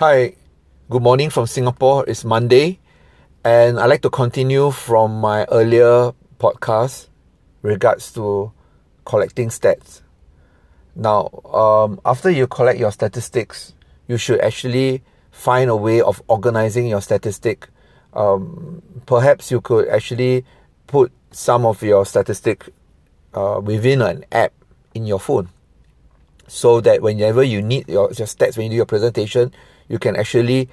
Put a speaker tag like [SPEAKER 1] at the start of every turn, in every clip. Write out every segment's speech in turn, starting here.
[SPEAKER 1] Hi, good morning from Singapore. It's Monday, and I'd like to continue from my earlier podcast regards to collecting stats. Now, um, after you collect your statistics, you should actually find a way of organizing your statistic. Um, perhaps you could actually put some of your statistic uh, within an app in your phone so that whenever you need your, your stats when you do your presentation you can actually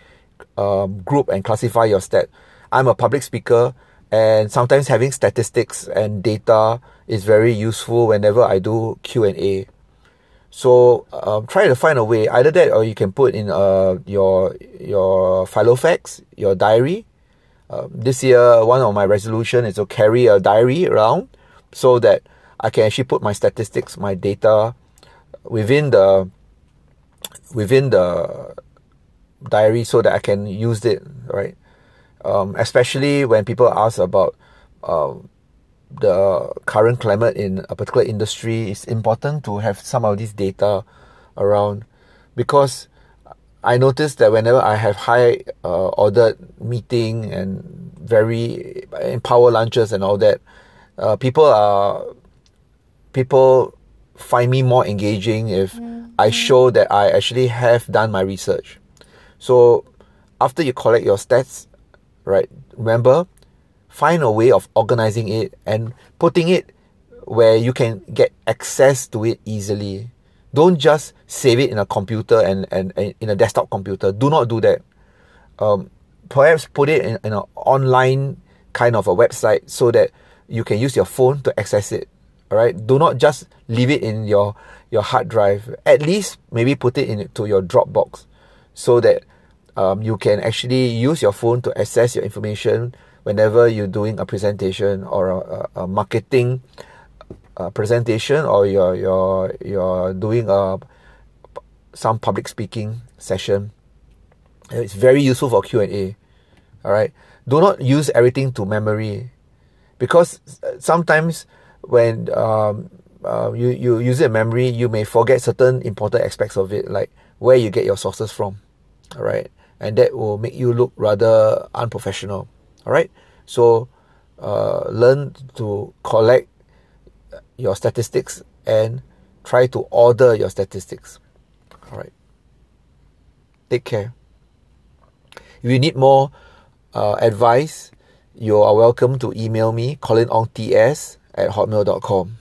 [SPEAKER 1] um, group and classify your stat. I'm a public speaker and sometimes having statistics and data is very useful whenever i do q&a so um, try to find a way. Either that or you can put in uh, your your filofax your diary. Uh, this year one of my resolution is to carry a diary around so that I can actually put my statistics, my data within the within the diary so that I can use it, right? Um, especially when people ask about um, the current climate in a particular industry, it's important to have some of this data around because I noticed that whenever I have high uh, ordered meeting and very in power lunches and all that, uh, people are people find me more engaging if mm-hmm. I show that I actually have done my research. So after you collect your stats, right, remember, find a way of organizing it and putting it where you can get access to it easily. Don't just save it in a computer and, and, and in a desktop computer. Do not do that. Um, perhaps put it in, in an online kind of a website so that you can use your phone to access it all right do not just leave it in your your hard drive. At least maybe put it into your dropbox so that um, you can actually use your phone to access your information whenever you're doing a presentation or a, a marketing uh, presentation or you're, you're, you're doing a, some public speaking session. It's very useful for q&a all right do not use everything to memory because sometimes when um, uh, you, you use it memory, you may forget certain important aspects of it, like where you get your sources from. All right. And that will make you look rather unprofessional. All right. So uh, learn to collect your statistics and try to order your statistics. All right. Take care. If you need more uh, advice, you are welcome to email me, Colin Ong TS at hotmail.com.